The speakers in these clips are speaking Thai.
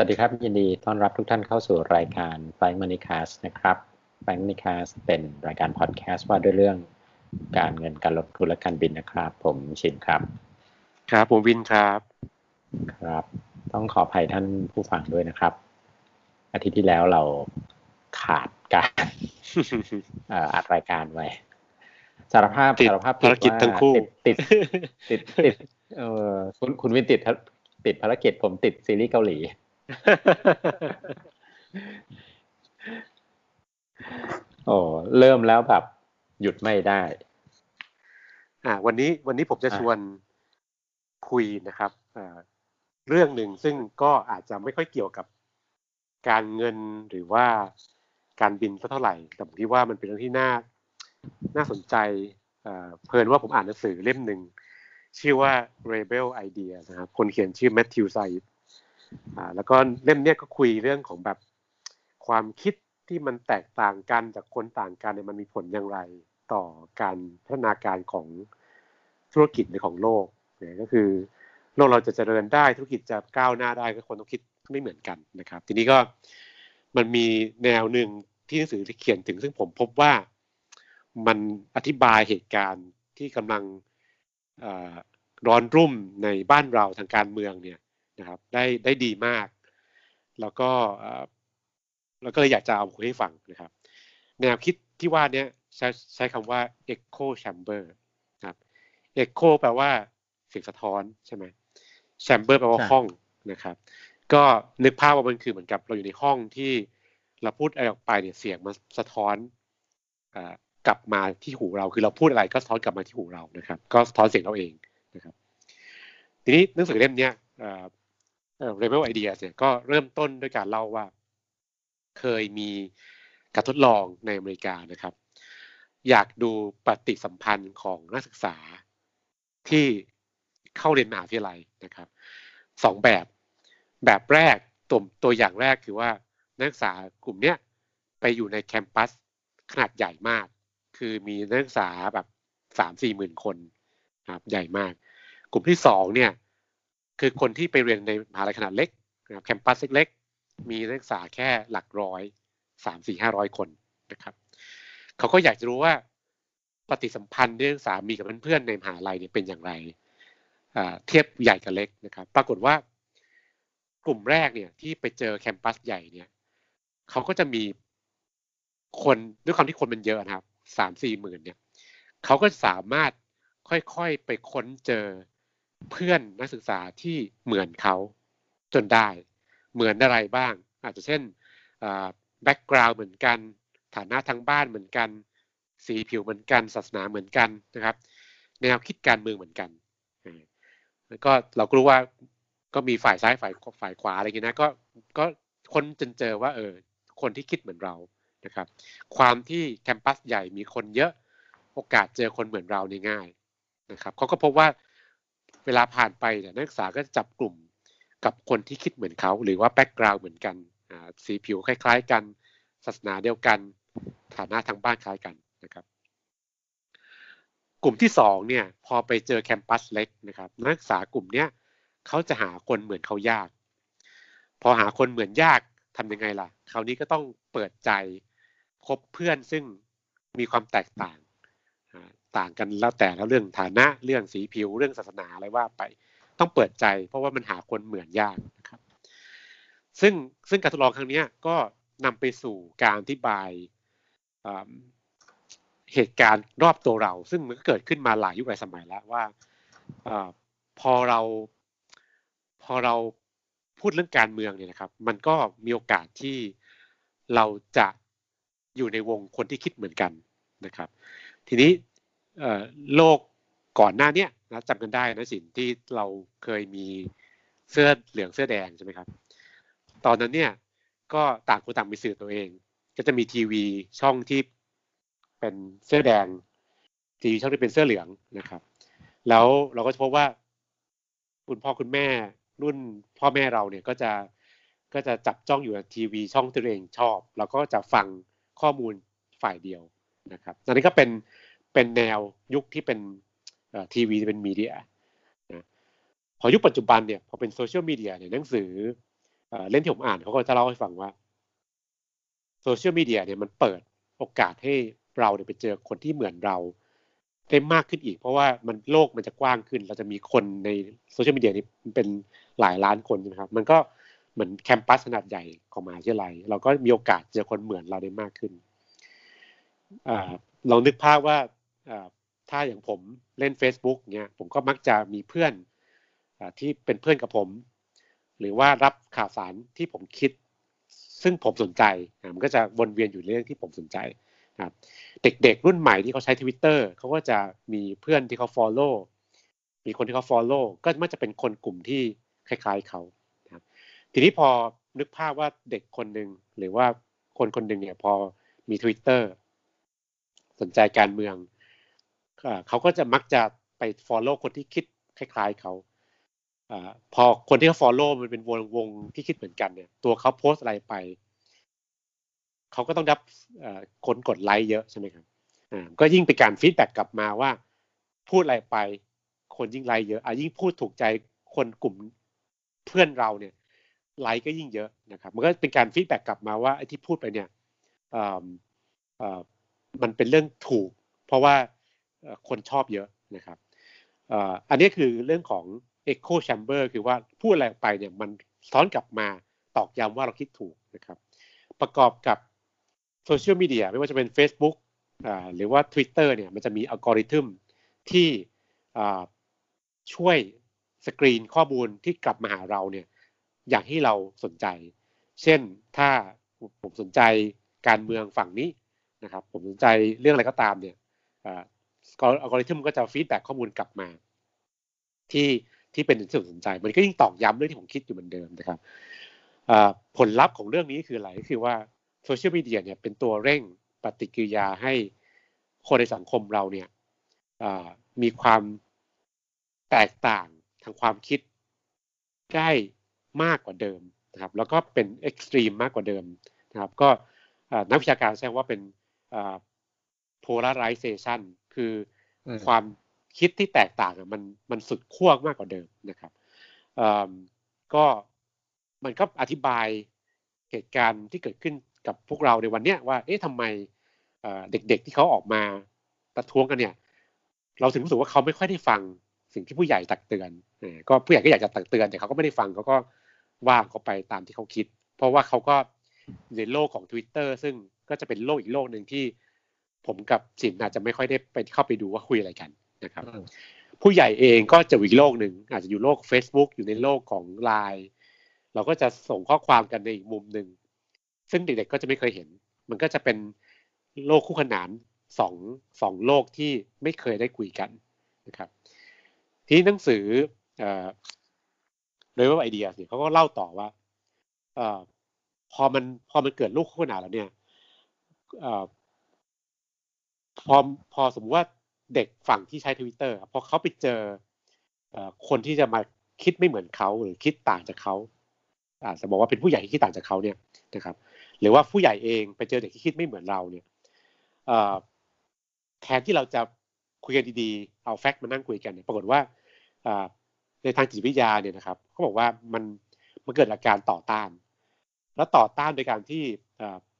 สวัสดีครับ ยินดีต้อนรับทุกท่านเข้าสู่รายการ f a n k Money Cast นะครับ f a n k Money Cast เป็นรายการพอดแคสต์ว่าด้วยเรื่องการเงินการลงทุนและการบินนะครับ ผมชินครับ ครับ ผมวินครับครับ ต้องขออภัยท่านผู้ฟังด้วยนะครับ อาทิตย์ที่แล้วเราขาดการอัดรายการไว้สารภาพสารภาพภารกิจทั้งคู่ติดติดติดเออคุณคุณวินติดติดภารกิจผมติดซีรีส์เกาหลี โอ้เริ่มแล้วแบบหยุดไม่ได้ อ่า วันนี้วันนี้ผมจะชวนคุยนะครับอ่าเรื่องหนึ่งซึ่งก็อาจจะไม่ค่อยเกี่ยวกับการเงินหรือว่าการบินสักเท่าไหร่ แต่ผมคิดว่ามันเป็นเรื่องที่น่าน่าสนใจเพลินว่าผมอ่านหนังสือเล่มหนึ่ง ชื่อว่า Rebel Idea นะครับ คนเขียนชื่อแมทธิวไซ อ่าแล้วก็เล่มเนี้ยก็คุยเรื่องของแบบความคิดที่มันแตกต่างกันจากคนต่างกันเนี่ยมันมีผลอย่างไรต่อการพัฒนาการของธุรกิจในของโลกเนี่ยก็คือโลกเราจะเจริญได้ธุรกิจจะก้าวหน้าได้ก็คนต้องคิดไม่เหมือนกันนะครับ ทีนี้ก็มันมีแนวหนึ่งที่หนังสือที่เขียนถึง ซึ่งผมพบว่ามันอธิบายเหตุการณ์ที่กำลังร้อนรุ่มในบ้านเราทางการเมืองเนี่ย นะครับได้ได้ดีมาก แล้วก็แล้วก็เลยอยากจะเอาคุยให้ฟังนะครับ แนวคิดที่ว่านี้ใช้ใช้คำว่า echo chamber นะครับ echo แปลว่าเสียงสะท้อนใช่ไหม chamber แปลว่าห้องนะครับ ก็นึกภาพว่ามันคือเหมือนกับเราอยู่ในห้องที่เราพูดอะไรออกไปเนี่ยเสียงมันสะท้อนกลับมาที่หูเราคือเราพูดอะไรก็สะท้อนกลับมาที่หูเรานะครับ ก็สะท้อนเสียงเราเองนะครับ ทีนี้หนังสือเล่มนี้ เอ่อ Rebel Ideas เนี่ยก็เริ่มต้นด้วยการเล่าว่า เคยมีการทดลองในอเมริกานะครับ อยากดูปฏิสัมพันธ์ของนักศึกษาที่เข้าเรียนมหาวิทยาลัยนะครับสองแบบแบบแรกตัวตัวอย่างแรกคือว่านักศึกษากลุ่มเนี้ยไปอยู่ในแคมปัสขนาดใหญ่มาก คือมีนักศึกษาแบบสามสี่หมื่นคนครับใหญ่มาก กลุ่มที่สองเนี่ย คือคนที่ไปเรียนในมหาลัยขนาดเล็กนะครับแคมปัสเล็กๆมีนักศึกษาแค่หลักร้อยสามสี่ห้าร้อยคนนะครับเขาก็อยากจะรู้ว่าปฏิสัมพันธ์เรื่องสามีกับเพื่อนๆในมหาลัยเนี่ยเป็นอย่างไรเทียบใหญ่กับเล็กนะครับ ปรากฏว่ากลุ่มแรกเนี่ยที่ไปเจอแคมปัสใหญ่เนี่ยเขาก็จะมีคนด้วยความที่คนมันเยอะนะครับสามสี่หมื่นเนี่ยเขาก็สามารถค่อยๆไปค้นเจอ เพื่อนนักศึกษาที่เหมือนเขาจนได้ เหมือนอะไรบ้าง อาจจะเช่นแบ็กกราวด์เหมือนกัน ฐานะทางบ้านเหมือนกัน สีผิวเหมือนกัน ศาสนาเหมือนกันนะครับ แนวคิดการเมืองเหมือนกันแล้วก็เราก็รู้ว่าก็มีฝ่ายซ้ายฝ่ายฝ่ายขวาอะไรอย่างนี้นะก็ก็คนจนเจอว่าเออคนที่คิดเหมือนเรานะครับ ความที่แคมปัสใหญ่มีคนเยอะโอกาสเจอคนเหมือนเราในง่ายนะครับเขาก็พบว่า เวลาผ่านไปเนี่ยนักศึกษาก็จะจับกลุ่มกับคนที่คิดเหมือนเขา หรือว่าแบ็กกราวด์เหมือนกันสีผิวคล้ายๆกัน ศาสนาเดียวกัน ฐานะทางบ้านคล้ายกันนะครับ กลุ่มที่สองเนี่ยพอไปเจอแคมปัสเล็กนะครับนักศึกษากลุ่มเนี้ยเขาจะหาคนเหมือนเขายาก พอหาคนเหมือนยากทำยังไงล่ะ คราวนี้ก็ต้องเปิดใจคบเพื่อนซึ่งมีความแตกต่าง ต่างกันแล้วแต่แล้วเรื่องฐานะเรื่องสีผิวเรื่องศาสนาอะไรว่าไป ต้องเปิดใจ เพราะว่ามันหาคนเหมือนยากนะครับ ซึ่งซึ่งการทดลองครั้งนี้ก็นำไปสู่การอธิบายเหตุการณ์รอบตัวเรา ซึ่งมันก็เกิดขึ้นมาหลายยุคหลายสมัยแล้วว่าอพอเราพอเราพูดเรื่องการเมืองเนี่ยนะครับ มันก็มีโอกาสที่เราจะอยู่ในวงคนที่คิดเหมือนกันนะครับ ทีนี้ โลกก่อนหน้าเนี้ยนะจำกันได้นะสินที่เราเคยมีเสื้อเหลืองเสื้อแดงใช่ไหมครับ ตอนนั้นเนี่ยก็ต่างคนต่างมีสื่อตัวเอง ก็จะมีทีวีช่องที่เป็นเสื้อแดงทีวีช่องที่เป็นเสื้อเหลืองนะครับ แล้วเราก็จะพบว่า คุณพ่อคุณแม่รุ่นพ่อแม่เราเนี่ยก็จะก็จะจับจ้องอยู่กับทีวีช่องที่ตัวเองชอบ แล้วก็จะฟังข้อมูลฝ่ายเดียวนะครับอันนี้ก็เป็น เป็นแนวยุคที่เป็นทีวีเป็น media นะพอยุคปัจจุบันเนี่ยพอเป็นโซเชียลมีเดียเนี่ยหนังสือเล่มที่ผมอ่านเขาก็จะเล่าให้ฟังว่าโซเชียลมีเดียเนี่ยมันเปิดโอกาสให้เราเนี่ยไปเจอคนที่เหมือนเราได้มากขึ้นอีก เพราะว่ามันโลกมันจะกว้างขึ้น เราจะมีคนในโซเชียลมีเดียนี้เป็นหลายล้านคนนะครับ มันก็เหมือนแคมปัสขนาดใหญ่ของมหาวิทยาลัย เราก็มีโอกาสเจอคนเหมือนเราได้มากขึ้นอลองนึกภาพว่า ถ้าอย่างผมเล่น Facebook เนี่ยผมก็มักจะมีเพื่อนอที่เป็นเพื่อนกับผม หรือว่ารับข่าวสารที่ผมคิด ซึ่งผมสนใจมันก็จะวนเวียนอยู่เรื่องที่ผมสนใจครับเด็กๆรุ่นใหม่ที่เขาใช้ทวิตเตอร์เขาก็จะมีเพื่อนที่เขา follow มีคนที่เขา follow ก็มักจะเป็นคนกลุ่มที่คล้ายๆเขาครับทีนี้พอนึกภาพว่าเด็กคนหนึ่งหรือว่าคนคนหนึ่งเนี่ยพอมี Twitter สนใจการเมือง เขาก็จะมักจะไป follow คนที่คิดคล้ายๆเขาอพอคนที่เขา follow มันเป็นวงวงที่คิดเหมือนกันเนี่ย ตัวเขาโพสอะไรไป เขาก็ต้องรับคนกดไลค์เยอะใช่ไหมครับอ่าก็ยิ่งเป็นการ feedback กลับมาว่า พูดอะไรไป คนยิ่งไลค์เยอะอะยิ่งพูดถูกใจคนกลุ่มเพื่อนเราเนี่ยไลค์ก็ยิ่งเยอะนะครับ มันก็เป็นการ feedback กลับมาว่าไอ้ที่พูดไปเนี่ยมันเป็นเรื่องถูก เพราะว่า คนชอบเยอะนะครับอันนี้คือเรื่องของ Echo Chamber คือว่าพูดอะไรไปเนี่ยมันซ้อนกลับมาตอกย้ำว่าเราคิดถูกนะครับ ประกอบกับโซเชียลมีเดียไม่ว่าจะเป็น Facebook หรือว่า Twitter เนี่ยมันจะมีอัลกอริทึมที่ช่วยสกรีนข้อมูลที่กลับมาหาเราเนี่ยอย่างที่เราสนใจ เช่นถ้าผมสนใจการเมืองฝั่งนี้นะครับ ผมสนใจเรื่องอะไรก็ตามเนี่ย อัลกอริทึมก็จะ feedback ข้อมูลกลับมา ที่ที่เป็นสิ่งสนใจ มันก็ยิ่งตอกย้ำเรื่องที่ผมคิดอยู่เหมือนเดิมนะครับผลลัพธ์ของเรื่องนี้คืออะไรคือว่าโซเชียลมีเดียเนี่ยเป็นตัวเร่งปฏิกิริยาให้คนในสังคมเราเนี่ยมีความแตกต่างทางความคิดไกลมากกว่าเดิมนะครับ แล้วก็เป็น extreme มากกว่าเดิมนะครับ ก็นักวิชาการแจ้งว่าเป็น polarization คือความคิดที่แตกต่างมันมันสุดขั้วมากกว่าเดิมนะครับก็มันก็อธิบายเหตุการณ์ที่เกิดขึ้นกับพวกเราในวันเนี้ยว่า เอ๊ะทำไมเด็กๆที่เขาออกมาประท้วงกันเนี่ย เราถึงรู้สึกว่าเขาไม่ค่อยได้ฟังสิ่งที่ผู้ใหญ่ตักเตือนก็ผู้ใหญ่ก็อยากจะตักเตือน แต่เขาก็ไม่ได้ฟังเขาก็ว่าเขาไปตามที่เขาคิด เพราะว่าเขาก็ในโลกของ Twitter ซึ่งก็จะเป็นโลกอีกโลกหนึ่งที่ ผมกับสินอาจจะไม่ค่อยได้ไปเข้าไปดูว่าคุยอะไรกันนะครับ ผู้ใหญ่เองก็จะอีกโลกหนึ่งอาจจะอยู่โลก Facebook อยู่ในโลกของไลน์เราก็จะส่งข้อความกันในอีกมุมหนึ่งซึ่งเด็กๆก็จะไม่เคยเห็น มันก็จะเป็นโลกคู่ขนานสองสองโลกที่ไม่เคยได้คุยกันนะครับที่หนังสือโดยว่าไอเดียสิเขาก็เล่าต่อว่าอพอมันพอมันเกิดลูกคู่ขนานแล้วเนี่ย พอพอสมมติว่าเด็กฝั่งที่ใช้ทวิตเตอร์พอเขาไปเจอคนที่จะมาคิดไม่เหมือนเขาหรือคิดต่างจากเขาอาจจะบอกว่าเป็นผู้ใหญ่ที่คิดต่างจากเขาเนี่ยนะครับ หรือว่าผู้ใหญ่เองไปเจอเด็กที่คิดไม่เหมือนเราเนี่ยแทนที่เราจะคุยกันดีๆ เอาแฟกต์มานั่งคุยกันเนี่ยปรากฏว่าในทางจิตวิทยาเนี่ยนะครับเขาบอกว่ามันมันเกิดอาการต่อต้าน แล้วต่อต้านโดยการที่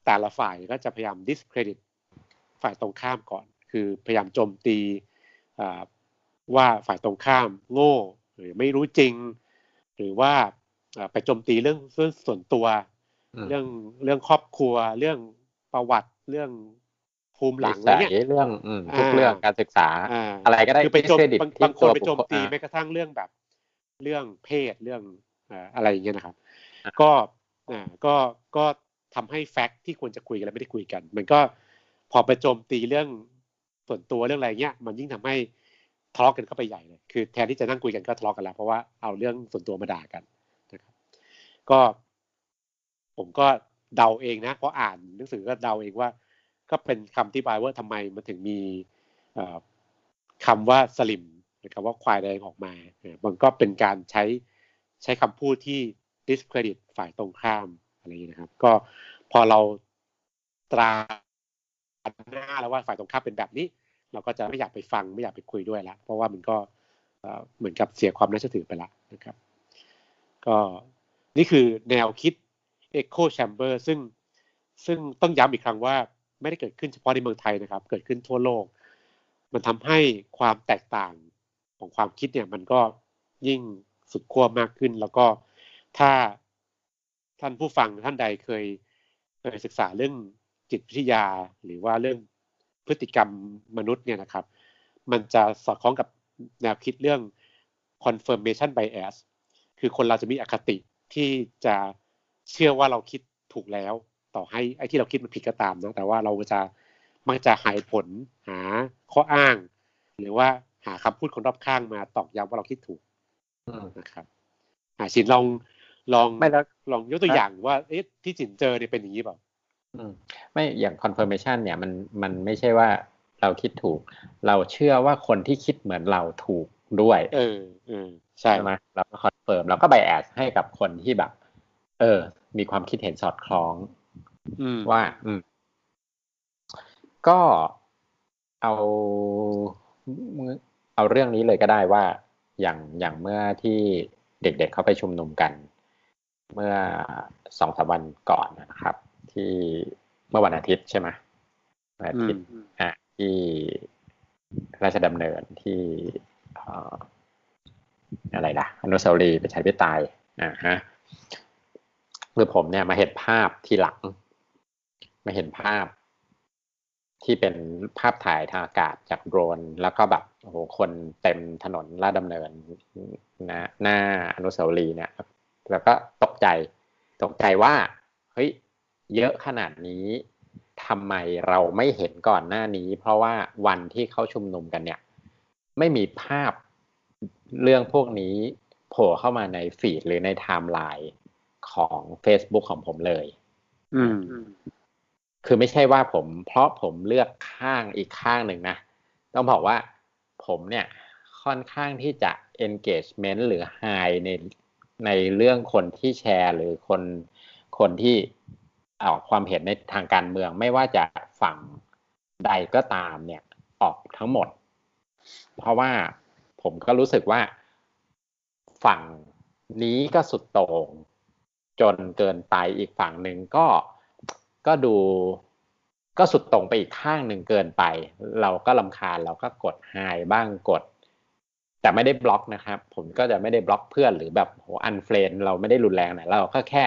แต่ละฝ่ายก็จะพยายาม discredit ฝ่ายตรงข้ามก่อน คือพยายามโจมตีว่าฝ่ายตรงข้ามโง่หรือไม่รู้จริง หรือว่าไปโจมตีเรื่องส่วนตัว เรื่องเรื่องครอบครัว เรื่องประวัติเรื่องภูมิหลังอะไรเงี้ยเรื่องทุกเรื่องการศึกษาอะไรก็ได้คือไปโจมบางคนไปโจมตีแม้กระทั่งเรื่องแบบ เรื่องเพศเรื่องอะไรอย่างเงี้ยนะครับ ก็อ่าก็ก็ทำให้แฟกต์ที่ควรจะคุยกันแล้วไม่ได้คุยกัน มันก็ พอไปโจมตีเรื่องส่วนตัวเรื่องอะไรเงี้ยมันยิ่งทำให้ทะเลาะกันเข้าไปใหญ่เลยคือแทนที่จะนั่งคุยกันก็ทะเลาะกันแล้วเพราะว่าเอาเรื่องส่วนตัวมาด่ากันนะครับ ก็ผมก็เดาเองนะเพราะอ่านหนังสือก็เดาเองว่า ก็เป็นคำที่บายว่าทำไมมันถึงมีคำว่าสลิมหรือคำว่าควายแดงออกมามันก็เป็นการใช้ใช้คำพูดที่ discredit ฝ่ายตรงข้ามอะไรอย่างนี้นะครับ ก็พอเราตรา หน้าแล้วว่าฝ่ายตรงข้ามเป็นแบบนี้ เราก็จะไม่อยากไปฟังไม่อยากไปคุยด้วยละเพราะว่ามันก็เหมือนกับเสียความน่าเชื่อถือไปละนะครับ ก็นี่คือแนวคิด Echo Chamber ซึ่งซึ่งต้องย้ำอีกครั้งว่าไม่ได้เกิดขึ้นเฉพาะในเมืองไทยนะครับ เกิดขึ้นทั่วโลก มันทำให้ความแตกต่างของความคิดเนี่ยมันก็ยิ่งสุดขั้วมากขึ้น แล้วก็ถ้าท่านผู้ฟังท่านใดเคยเคยศึกษาเรื่อง จิตวิทยา หรือว่าเรื่องพฤติกรรมมนุษย์เนี่ยนะครับ มันจะสอดคล้องกับแนวคิดเรื่อง confirmation bias คือคนเราจะมีอคติที่จะเชื่อว่าเราคิดถูกแล้ว ต่อให้ไอ้ที่เราคิดมันผิดก็ตามนะแต่ว่าเราจะมักจะหาเหตุผลหาข้ออ้าง หรือว่าหาคำพูดคนรอบข้างมาตอกย้ำว่าเราคิดถูกนะครับหาชินลองลองไม่แล้วลองยกตัวอย่างว่าเอ๊ะที่จินเจอเนี่ยเป็นอย่างนี้เปล่า ไม่อย่าง confirmation เนี่ยมันมันไม่ใช่ว่าเราคิดถูก เราเชื่อว่าคนที่คิดเหมือนเราถูกด้วยเออเออใช่ไหมเราก็ confirm เราก็ bias ให้กับคนที่แบบ เออ มีความคิดเห็นสอดคล้องว่า อืม ก็เอาเอาเรื่องนี้เลยก็ได้ว่า อย่างอย่างเมื่อที่เด็กๆเขาไปชุมนุมกัน เมื่อสองสามวันก่อนนะครับ ที่เมื่อวันอาทิตย์ใช่ไหมวันอาทิตย์อะที่ราชดำเนินที่อะไรล่ะอนุสาวรีย์ประชาธิปไตยอ่าฮะคือผมเนี่ยมาเห็นภาพที่หลัง มาเห็นภาพที่เป็นภาพถ่ายทางอากาศจากโดรน แล้วก็แบบโอ้โหคนเต็มถนนลาดดำเนินนะหน้าอนุสาวรีย์เนี่ยแล้วก็ตกใจตกใจว่า เฮ้ย เยอะขนาดนี้ทำไมเราไม่เห็นก่อนหน้านี้ เพราะว่าวันที่เขาชุมนุมกันเนี่ย ไม่มีภาพเรื่องพวกนี้โผล่เข้ามาใน feed หรือในไทม์ไลน์ของ Facebook ของผมเลย อืม คือไม่ใช่ว่าผม เพราะผมเลือกข้างอีกข้างหนึ่งนะ ต้องบอกว่าผมเนี่ยค่อนข้างที่จะ engagement หรือ hide ในในเรื่องคนที่แชร์หรือคนคนที่ ออกความเห็นในทางการเมืองไม่ว่าจะฝั่งใดก็ตามเนี่ยออกทั้งหมด เพราะว่าผมก็รู้สึกว่าฝั่งนี้ก็สุดโต่งจนเกินไปอีกฝั่งหนึ่งก็ก็ดูก็สุดโต่งไปอีกข้างหนึ่งเกินไป เราก็รำคาญเราก็กดไฮบ้างกด แต่ไม่ได้บล็อกนะครับ ผมก็จะไม่ได้บล็อกเพื่อนหรือแบบโห unfriend เราไม่ได้รุนแรงไหนเราก็แค่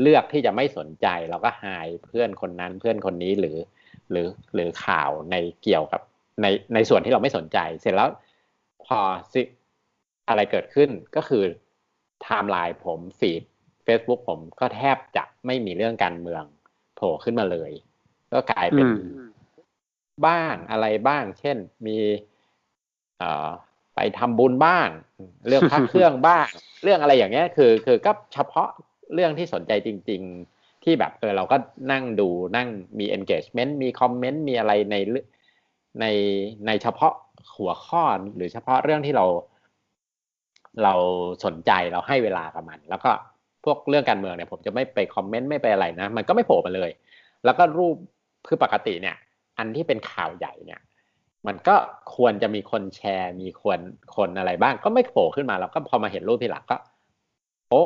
เลือกที่จะไม่สนใจเราก็หายเพื่อนคนนั้นเพื่อนคนนี้หรือ หรือหรือข่าวในเกี่ยวกับในในส่วนที่เราไม่สนใจ เสร็จแล้วพอสิอะไรเกิดขึ้นก็คือไทม์ไลน์ผมฟีด Facebook ผมก็แทบจะไม่มีเรื่องการเมืองโผล่ขึ้นมาเลย ก็กลายเป็นบ้างอะไรบ้าง เช่นมีเอ่อไปทำบุญบ้าง เรื่องพักเครื่องบ้าง เรื่องอะไรอย่างเงี้ย คือ คือก็เฉพาะ เรื่องที่สนใจจริง ๆ ที่แบบเออเราก็นั่งดูนั่งมี engagement มีคอมเมนต์มีอะไรในในในเฉพาะหัวข้อหรือเฉพาะเรื่องที่เรา เราสนใจเราให้เวลากับมัน แล้วก็พวกเรื่องการเมืองเนี่ยผมจะไม่ไปคอมเมนต์ไม่ไปอะไรนะ มันก็ไม่โผล่มาเลย แล้วก็รูปคือปกติเนี่ย อันที่เป็นข่าวใหญ่เนี่ย มันก็ควรจะมีคนแชร์ มีคนคนอะไรบ้าง ก็ไม่โผล่ขึ้นมาเราก็พอมาเห็นรูปทีหลังก็โอ้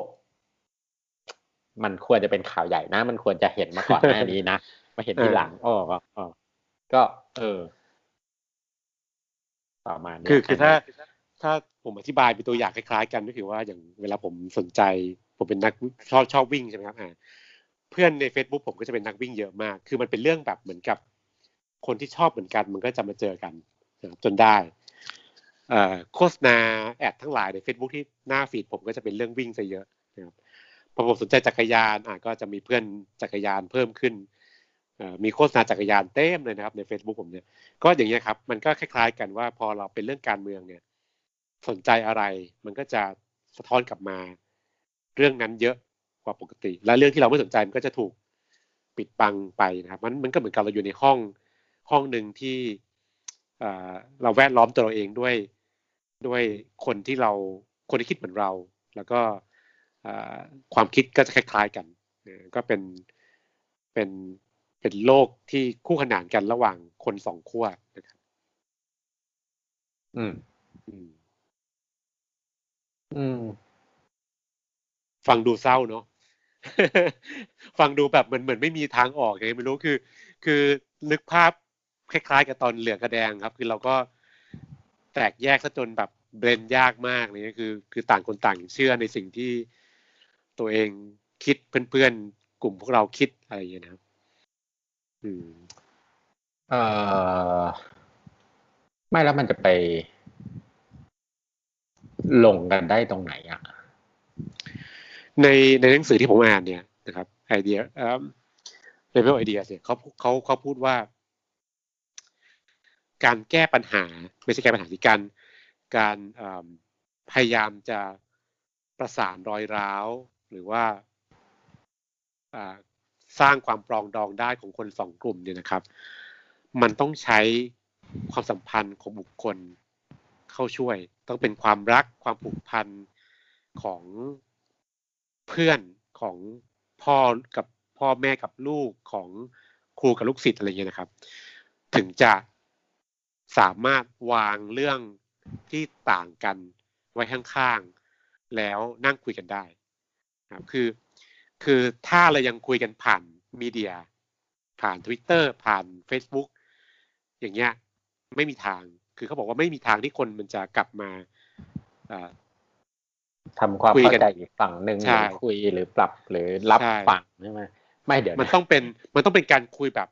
มันควรจะเป็นข่าวใหญ่นะ มันควรจะเห็นมาก่อนหน้านี้นะมาเห็นทีหลังอ๋อก็ก็ เออประมาณนี้คือคือถ้า ถ้าผมอธิบายเป็นตัวอย่างคล้ายๆ กันก็คือว่าอย่างเวลาผมสนใจ ผมเป็นนักชอบชอบวิ่งใช่ไหมครับอ่าเพื่อนใน Facebook ผมก็จะเป็นนักวิ่งเยอะมาก คือมันเป็นเรื่องแบบเหมือนกับ คนที่ชอบเหมือนกัน มันก็จะมาเจอกันจนได้โฆษณาแอดทั้งหลายใน Facebook ที่หน้าฟีดผมก็จะเป็นเรื่องวิ่งซะเยอะนะครับ พอผมสนใจจักรยานอะก็จะมีเพื่อนจักรยานเพิ่มขึ้นมีโฆษณาจักรยานเต็มเลยนะครับใน Facebook ผมเนี่ยก็อย่างเงี้ยครับ มันก็คล้ายๆกันว่าพอเราเป็นเรื่องการเมืองเนี่ย สนใจอะไร มันก็จะสะท้อนกลับมา เรื่องนั้นเยอะกว่าปกติ และเรื่องที่เราไม่สนใจมันก็จะถูกปิดบังไปนะครับ มันมันก็เหมือนกับเราอยู่ในห้องห้องหนึ่งที่เราแวดล้อมตัวเราเองด้วยด้วยคนที่เราคนที่คิดเหมือนเรา แล้วก็ ความคิดก็จะคล้าย ๆกันก็เป็นเป็นเป็นโลกที่คู่ขนานกันระหว่างคนสองขั้วนะครับอืม อืม อืม ฟังดูเศร้าเนาะฟังดูแบบเหมือนเหมือนไม่มีทางออกไงไม่รู้คือ คือนึกภาพคล้ายๆ กับตอนเหลืองกระแดงครับ คือเราก็แตกแยกซะจนแบบเบรนยากมากเลยคือ คือต่างคนต่างเชื่อในสิ่งที่ ตัวเองคิดเพื่อนๆ กลุ่มพวกเราคิดอะไรอย่างเงี้ยนะครับ อืมเออไม่แล้วมันจะไปลงกันได้ตรงไหนอะ ในในหนังสือที่ผมอ่านเนี่ยนะครับไอเดียเอ่อเลเวลไอเดียเนี่ยเขาเขาเขาพูดว่า การแก้ปัญหา ไม่ใช่แก้ปัญหาที่การการพยายามจะประสานรอยร้าว หรือว่าสร้างความปรองดองได้ของคนสองกลุ่มเนี่ยนะครับ มันต้องใช้ความสัมพันธ์ของบุคคลเข้าช่วย ต้องเป็นความรักความผูกพันของเพื่อนของพ่อกับพ่อแม่กับลูกของครูกับลูกศิษย์อะไรเงี้ยนะครับ ถึงจะสามารถวางเรื่องที่ต่างกันไว้ข้างๆแล้วนั่งคุยกันได้ ครับคือ คือถ้าเรายังคุยกันผ่านมีเดีย ผ่าน Twitter ผ่าน Facebook อย่างเงี้ยไม่มีทาง คือเขาบอกว่าไม่มีทางที่คนมันจะกลับมาทำความเข้าใจอีกฝั่งหนึ่งหรือคุยหรือปรับหรือรับฟังใช่ไหมไม่เดี๋ยวมันต้องเป็นมันต้องเป็นการคุยแบบ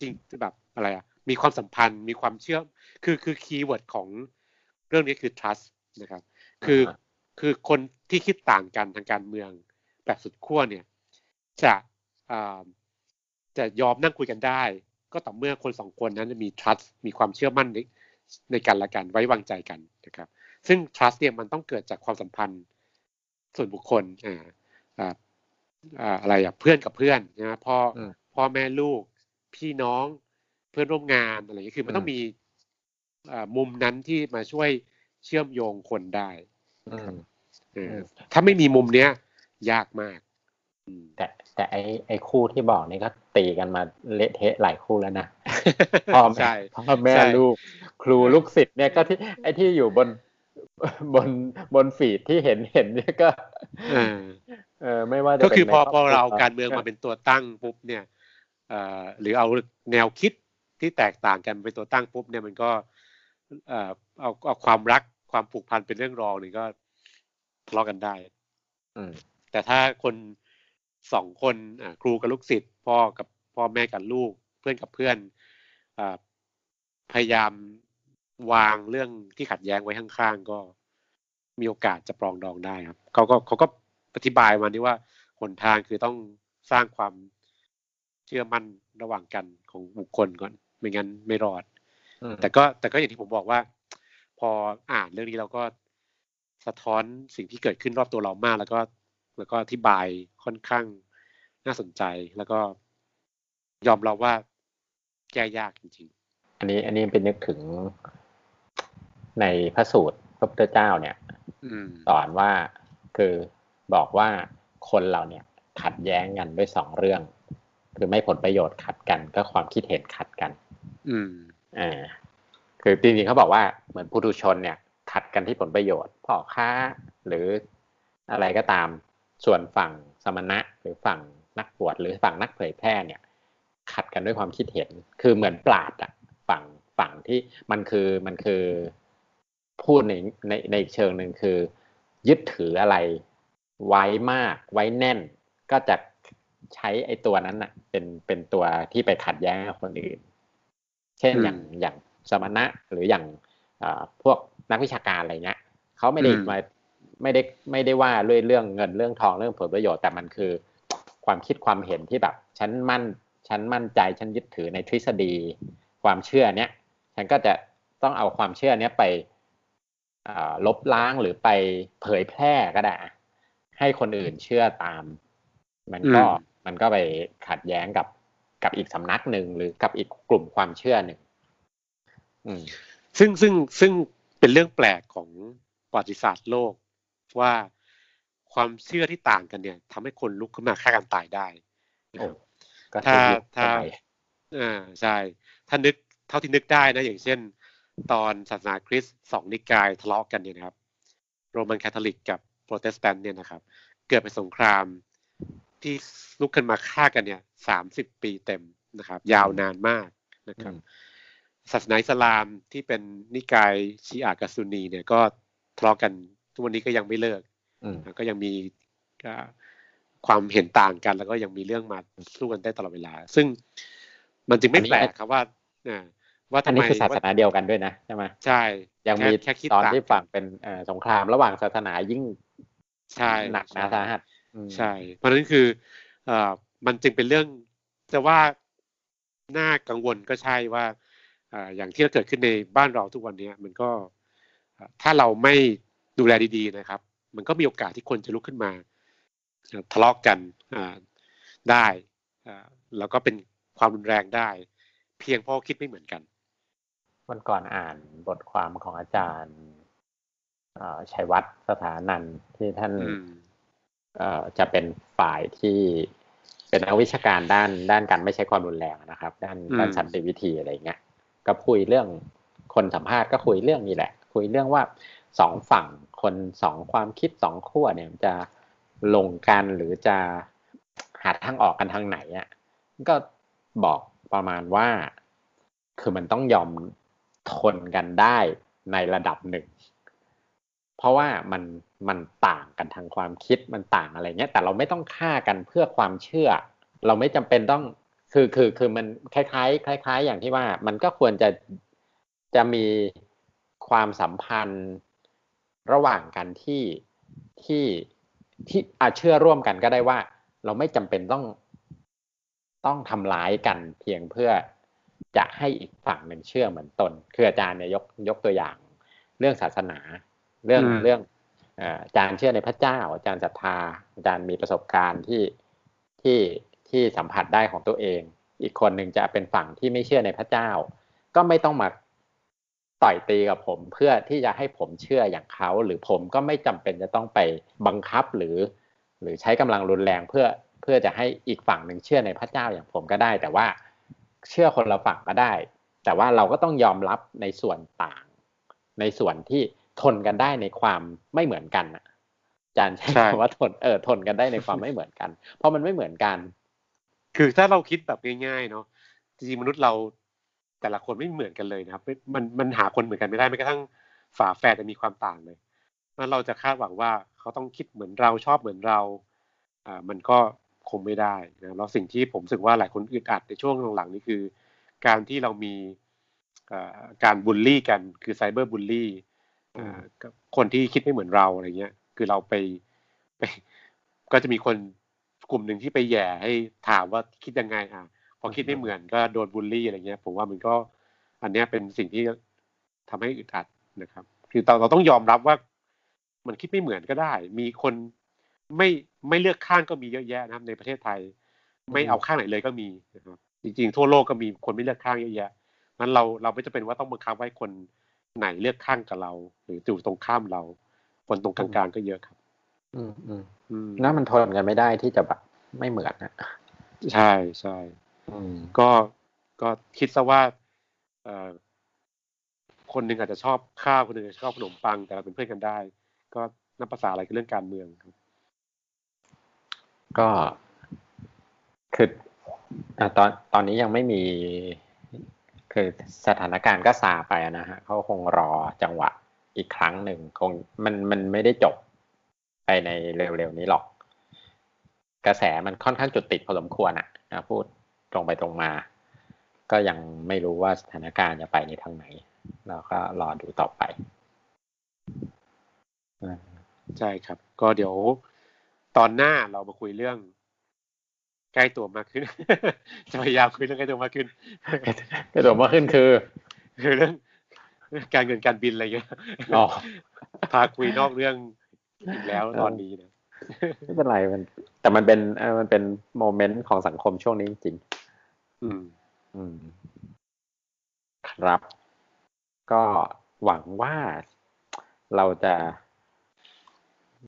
จริงแบบอะไรอะมีความสัมพันธ์มีความเชื่อ คือคือ keyword ของเรื่องนี้คือ trust นะครับ คือ คือคนที่คิดต่างกันทางการเมืองแบบสุดขั้วเนี่ย จะจะยอมนั่งคุยกันได้ ก็ต่อเมื่อคนสองคนนั้นมี trust มีความเชื่อมั่นในในการละกันไว้วางใจกันนะครับ ซึ่ง trust เนี่ยมันต้องเกิดจากความสัมพันธ์ส่วนบุคคลอ่าอ่าอะไรอะเพื่อนกับเพื่อนนะพ่อพ่อแม่ลูก พี่น้องเพื่อนร่วมงานอะไรอย่างนี้คือมันต้องมีมุมนั้นที่มาช่วยเชื่อมโยงคนได้ ถ้าไม่มีมุมเนี้ย ยากมากแต่แต่ไอไอคู่ที่บอกนี่ก็ตีกันมาเละเทะหลายคู่แล้วนะพ่อแม่พ่อแม่ลูก ครูลูกศิษย์เนี่ยก็ที่ไอที่อยู่บนบนบนฟีดที่เห็นเห็นเนี่ยก็เออไม่ว่าก็คือพอพอเราการเมืองมาเป็นตัวตั้งปุ๊บเนี่ยเอ่อหรือเอาแนวคิดที่แตกต่างกันเป็นตัวตั้งปุ๊บเนี่ยมันก็เอ่อเอาเอาความรัก ความผูกพันเป็นเรื่องรองนี่ก็ทะเลาะกันได้อืมแต่ถ้าคนสองคนอ่าครูกับลูกศิษย์พ่อกับพ่อแม่กับลูก เพื่อนกับเพื่อนอ่าพยายามวางเรื่องที่ขัดแย้งไว้ข้างๆก็มีโอกาสจะปรองดองได้ครับเขาก็เขาก็อธิบายมาที่ว่าหนทางคือต้องสร้างความเชื่อมั่นระหว่างกันของบุคคลก่อน ไม่งั้นไม่รอด แต่ก็แต่ก็อย่างที่ผมบอกว่า พออ่านเรื่องนี้เราก็สะท้อนสิ่งที่เกิดขึ้นรอบตัวเรามาก แล้วก็แล้วก็อธิบายค่อนข้างน่าสนใจแล้วก็ยอมรับว่าแก้ยากจริง ๆ อันนี้อันนี้เป็นนึกถึงในพระสูตรพระพุทธเจ้าเนี่ยสอนว่าคือบอกว่าคนเราเนี่ยขัดแย้งกันด้วยสองเรื่อง คือไม่ผลประโยชน์ขัดกันก็ความคิดเห็นขัดกัน อืมอ่า คือจริงๆเขาบอกว่าเหมือนผู้ทุชนเนี่ยขัดกันที่ผลประโยชน์พ่อค้าหรืออะไรก็ตามส่วนฝั่งสมณะหรือฝั่งนักบวชหรือฝั่งนักเผยแพร่เนี่ย ขัดกันด้วยความคิดเห็นคือเหมือนปราดอะฝั่งฝั่งที่มันคือมันคือพูดในในในเชิงหนึ่งคือ ยึดถืออะไรไว้มากไว้แน่น ก็จะใช้ไอ้ตัวนั้นน่ะเป็นเป็นตัวที่ไปขัดแย้งกับคนอื่น เช่นอย่างอย่าง สมณะหรืออย่างพวกนักวิชาการอะไรเงี้ยเขาไม่ได้มาไม่ได้ไม่ได้ว่าเรื่องเรื่องเงินเรื่องทองเรื่องผลประโยชน์แต่มันคือ ความคิดความเห็นที่แบบฉันมั่นฉันมั่นใจฉันยึดถือในทฤษฎี ความเชื่อเนี้ยฉันก็จะต้องเอาความเชื่อเนี้ยไปลบล้างหรือไปเผยแพร่ก็ได้ให้คนอื่นเชื่อตาม มันก็มันก็ไปขัดแย้งกับกับอีกสำนักหนึ่งหรือกับอีกกลุ่มความเชื่อหนึ่ง ซึ่งซึ่งซึ่งเป็นเรื่องแปลกของประวัติศาสตร์โลกว่าความเชื่อที่ต่างกันเนี่ยทำให้คนลุกขึ้นมาฆ่ากันตายได้ถ้าถ้าอ่าใช่ถ้านึกเท่าที่นึกได้นะ อย่างเช่น ตอนศาสนาคริสต์สองนิกายทะเลาะกันเนี่ยนะครับ โรมันคาทอลิกกับโปรเตสแตนต์เนี่ยนะครับ เกิดเป็นสงครามที่ลุกขึ้นมาฆ่ากันเนี่ยสามสิบปีเต็มนะครับ ยาวนานมากนะครับ ศาสนาอิสลามที่เป็นนิกายชีอะกับซุนนีเนี่ยก็ทะเลาะกันทุกวันนี้ก็ยังไม่เลิกก็ยังมีความเห็นต่างกัน แล้วก็ยังมีเรื่องมาสู้กันได้ตลอดเวลา ซึ่งมันจึงไม่แปลกครับว่าว่าทำไมคือศาสนาเดียวกันด้วยนะใช่ไหมใช่ ยังมีตอนที่ฝั่งเป็นสงครามระหว่างศาสนายิ่งใช่หนักนะสาหัสใช่ เพราะนั้นคือเอ่อมันจึงเป็นเรื่องจะว่าน่ากังวลก็ใช่ว่า อย่างที่เกิดขึ้นในบ้านเราทุกวันนี้มันก็ถ้าเราไม่ดูแลดีๆนะครับ มันก็มีโอกาสที่คนจะลุกขึ้นมาทะเลาะกกันได้แล้วก็เป็นความรุนแรงได้ เพียงเพราะคิดไม่เหมือนกัน วันก่อนอ่านบทความของอาจารย์ชัยวัฒน์สถานันที่ท่านจะเป็นฝ่ายที่เป็นนักวิชาการด้านด้านการไม่ใช้ความรุนแรงนะครับ ด้านด้านสันติวิธีอะไรเงี้ย ก็คุยเรื่องคนสัมภาษณ์ก็คุยเรื่องนี้แหละ คุยเรื่องว่าสองฝั่งคนสองความคิดสองขั้วเนี่ยจะลงกันหรือจะหาทางออกกันทางไหนอะก็บอกประมาณว่า คือมันต้องยอมทนกันได้ในระดับหนึ่ง เพราะว่ามันมันต่างกันทางความคิดมันต่างอะไรเงี้ยแต่เราไม่ต้องฆ่ากันเพื่อความเชื่อ เราไม่จำเป็นต้อง คือคือคือมันคล้ายๆคล้าย ๆ อย่างที่ว่ามันก็ควรจะจะมีความสัมพันธ์ระหว่างกันที่ที่ที่อาเชื่อร่วมกันก็ได้ว่า เราไม่จำเป็นต้องต้องทำร้ายกันเพียงเพื่อจะให้อีกฝั่งหนึ่งเชื่อเหมือนตน คืออาจารย์เนี่ยยกยกตัวอย่าง เรื่องศาสนา เรื่องเรื่องอาจารย์เชื่อในพระเจ้า อาจารย์ศรัทธาอาจารย์มีประสบการณ์ที่ที่ ที่สัมผัสได้ของตัวเอง อีกคนหนึ่งจะเป็นฝั่งที่ไม่เชื่อในพระเจ้า ก็ไม่ต้องมาต่อยตีกับผมเพื่อที่จะให้ผมเชื่ออย่างเขา หรือผมก็ไม่จำเป็นจะต้องไปบังคับหรือ หรือใช้กำลังรุนแรงเพื่อเพื่อจะให้อีกฝั่งหนึ่งเชื่อในพระเจ้าอย่างผมก็ได้ แต่ว่าเชื่อคนละฝั่งก็ได้ แต่ว่าเราก็ต้องยอมรับในส่วนต่าง ในส่วนที่ทนกันได้ในความไม่เหมือนกันอาจารย์ใช้คำว่าทนเออทนกันได้ในความไม่เหมือนกัน เพราะมันไม่เหมือนกัน คือถ้าเราคิดแบบง่ายๆเนาะจริงๆมนุษย์เราแต่ละคนไม่เหมือนกันเลยนะครับ มันมันหาคนเหมือนกันไม่ได้แม้กระทั่งฝาแฝดจะมีความต่างเลยนั้นเราจะคาดหวังว่าเขาต้องคิดเหมือนเราชอบเหมือนเราอ่ามันก็คงไม่ได้นะแล้วสิ่งที่ผมรู้สึกว่าหลายคนอึดอัดในช่วงหลังๆนี้คือ การที่เรามีการบูลลี่กันคือไซเบอร์บูลลี่คนที่คิดไม่เหมือนเราอะไรเงี้ย คือเราไปไป ก็จะมีคน กลุ่มหนึ่งที่ไปแย่ให้ถามว่าคิดยังไงอะพอคิดไม่เหมือนก็โดนบูลลี่อะไรเงี้ย ผมว่ามันก็อันนี้เป็นสิ่งที่ทำให้อึดอัดนะครับ คือเราเราต้องยอมรับว่ามันคิดไม่เหมือนก็ได้ มีคนไม่ไม่เลือกข้างก็มีเยอะแยะนะครับ ในประเทศไทย ไม่เอาข้างไหนเลยก็มีนะครับจริงๆทั่วโลกก็มีคนไม่เลือกข้างเยอะแยะนั้นเราเราไม่จำเป็นว่าต้องบังคับให้คนไหนเลือกข้างกับเรา หรืออยู่ตรงข้ามเรา คนตรงกลางๆก็เยอะครับ อืมอืมอืมนั่นมันทนกันไม่ได้ที่จะแบบไม่เหมือนนะใช่ใช่ก็ก็คิดซะว่าเออคนหนึ่งอาจจะชอบข้าวคนหนึ่งชอบขนมปังแต่เราเป็นเพื่อนกันได้ ก็นับภาษาอะไรคือเรื่องการเมืองครับ ก็คือตอนตอนนี้ยังไม่มี คือสถานการณ์ก็ซาไปนะฮะเขาคงรอจังหวะอีกครั้งหนึ่งคงมันมันไม่ได้จบ ไปในเร็วๆนี้หรอก กระแสมันค่อนข้างจุดติดพอสมควรอะนะพูดตรงไปตรงมา ก็ยังไม่รู้ว่าสถานการณ์จะไปในทางไหน เราก็รอดูต่อไปใช่ครับ ก็เดี๋ยวตอนหน้าเรามาคุยเรื่องใกล้ตัวมากขึ้น จะพยายามคุยเรื่องใกล้ตัวมากขึ้นใกล้ตัวมากขึ้นคือ คือเรื่องการเงินการบินอะไรเงี้ยพาคุยนอกเรื่อง อีกแล้วตอนนี้นะไม่เป็นไรมัน แต่มันเป็นมันเป็นโมเมนต์ของสังคมช่วงนี้จริง อืม อืม ครับ ก็หวังว่าเราจะ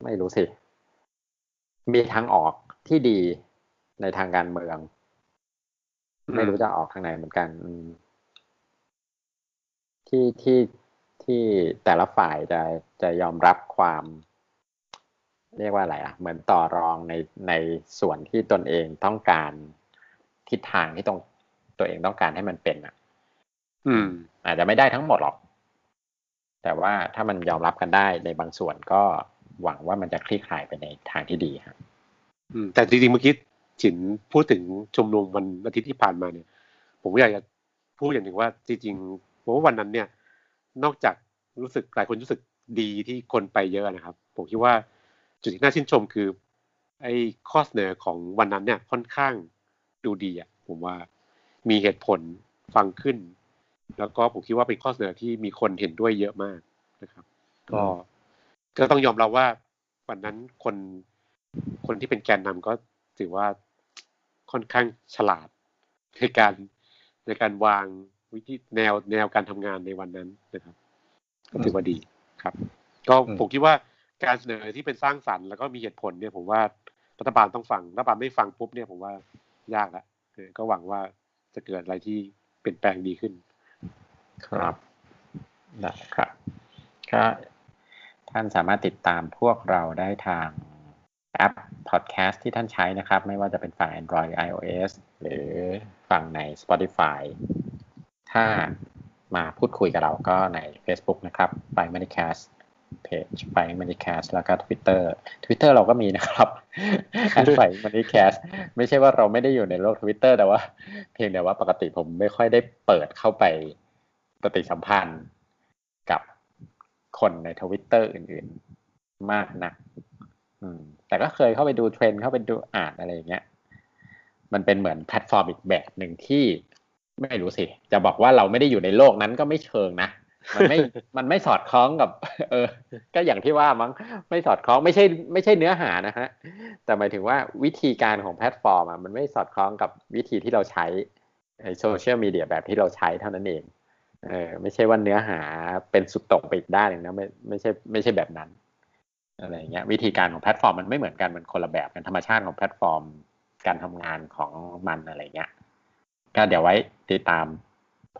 ไม่รู้สิ มีทางออกที่ดีในทางการเมือง ไม่รู้จะออกทางไหนเหมือนกันที่ที่ที่แต่ละฝ่ายจะจะยอมรับความ เรียกว่าอะไรอะ เหมือนต่อรองในในส่วนที่ตนเองต้องการทิศทางที่ตรงตัวเองต้องการให้มันเป็นอะ อืม อาจจะไม่ได้ทั้งหมดหรอก แต่ว่าถ้ามันยอมรับกันได้ในบางส่วนก็หวังว่ามันจะคลี่คลายไปในทางที่ดีครับอืม แต่จริงๆเมื่อกี้ฉินพูดถึงชุมนุมวันอาทิตย์ที่ผ่านมาเนี่ย ผมก็อยากจะพูดอย่างหนึ่งว่าจริงๆผมว่าวันนั้นเนี่ย นอกจากรู้สึกหลายคนรู้สึกดีที่คนไปเยอะนะครับ ผมคิดว่า จุดที่น่าชื่นชมคือ ไอ้ข้อเสนอของวันนั้นเนี่ยค่อนข้างดูดีอะผมว่ามีเหตุผลฟังขึ้น แล้วก็ผมคิดว่าเป็นข้อเสนอที่มีคนเห็นด้วยเยอะมากนะครับ ก็ก็ต้องยอมรับว่าวันนั้นคนคนที่เป็นแกนนำก็ถือว่าค่อนข้างฉลาดในการในการวางวิธีแนวแนวการทำงานในวันนั้นนะครับ ก็ถือว่าดีครับ ก็ผมคิดว่า การเสนอที่เป็นสร้างสรรค์แล้วก็มีเหตุผลเนี่ยผมว่ารัฐบาลต้องฟังรัฐบาลไม่ฟังปุ๊บเนี่ยผมว่ายากละก็หวังว่าจะเกิดอะไรที่เปลี่ยนแปลงดีขึ้น ครับได้ครับก็ท่านสามารถติดตามพวกเราได้ทางแอปพอดแคสต์ที่ท่านใช้นะครับ ไม่ว่าจะเป็นฝั่ง Android iOS หรือฝั่งใน Spotify ถ้ามาพูดคุยกับเราก็ใน Facebook นะครับไป Manicast เพจไป Manicast แล้วก็ Twitter Twitter เราก็มีนะครับแอดไป Manicast ไม่ใช่ว่าเราไม่ได้อยู่ในโลก Twitter แต่ว่า เพียงแต่ว่าปกติผมไม่ค่อยได้เปิดเข้าไปปฏิสัมพันธ์กับคนในทวิตเตอร์อื่นๆมากนักอืมแต่ก็เคยเข้าไปดูเทรนด์เข้าไปดูอ่านอะไรอย่างเงี้ย มันเป็นเหมือนแพลตฟอร์มอีกแบบหนึ่งที่ไม่รู้สิ จะบอกว่าเราไม่ได้อยู่ในโลกนั้นก็ไม่เชิงนะ มันไม่มันไม่สอดคล้องกับ เออ ก็อย่างที่ว่ามั้งไม่สอดคล้องไม่ใช่ไม่ใช่เนื้อหานะฮะแต่หมายถึงว่าวิธีการของแพลตฟอร์มอะมันไม่สอดคล้องกับวิธีที่เราใช้โซเชียลมีเดียแบบที่เราใช้เท่านั้นเองเออไม่ใช่ว่าเนื้อหาเป็นสุดโต่งไปอีกด้านหนึ่งนะไม่ไม่ใช่ไม่ใช่แบบนั้นอะไรเงี้ยวิธีการของแพลตฟอร์มมันไม่เหมือนกันมันคนละแบบกันธรรมชาติของแพลตฟอร์ม การทำงานของมันอะไรเงี้ยก็เดี๋ยวไว้ติดตาม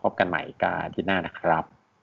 พบกันใหม่ก็อาทิตย์หน้านะครับ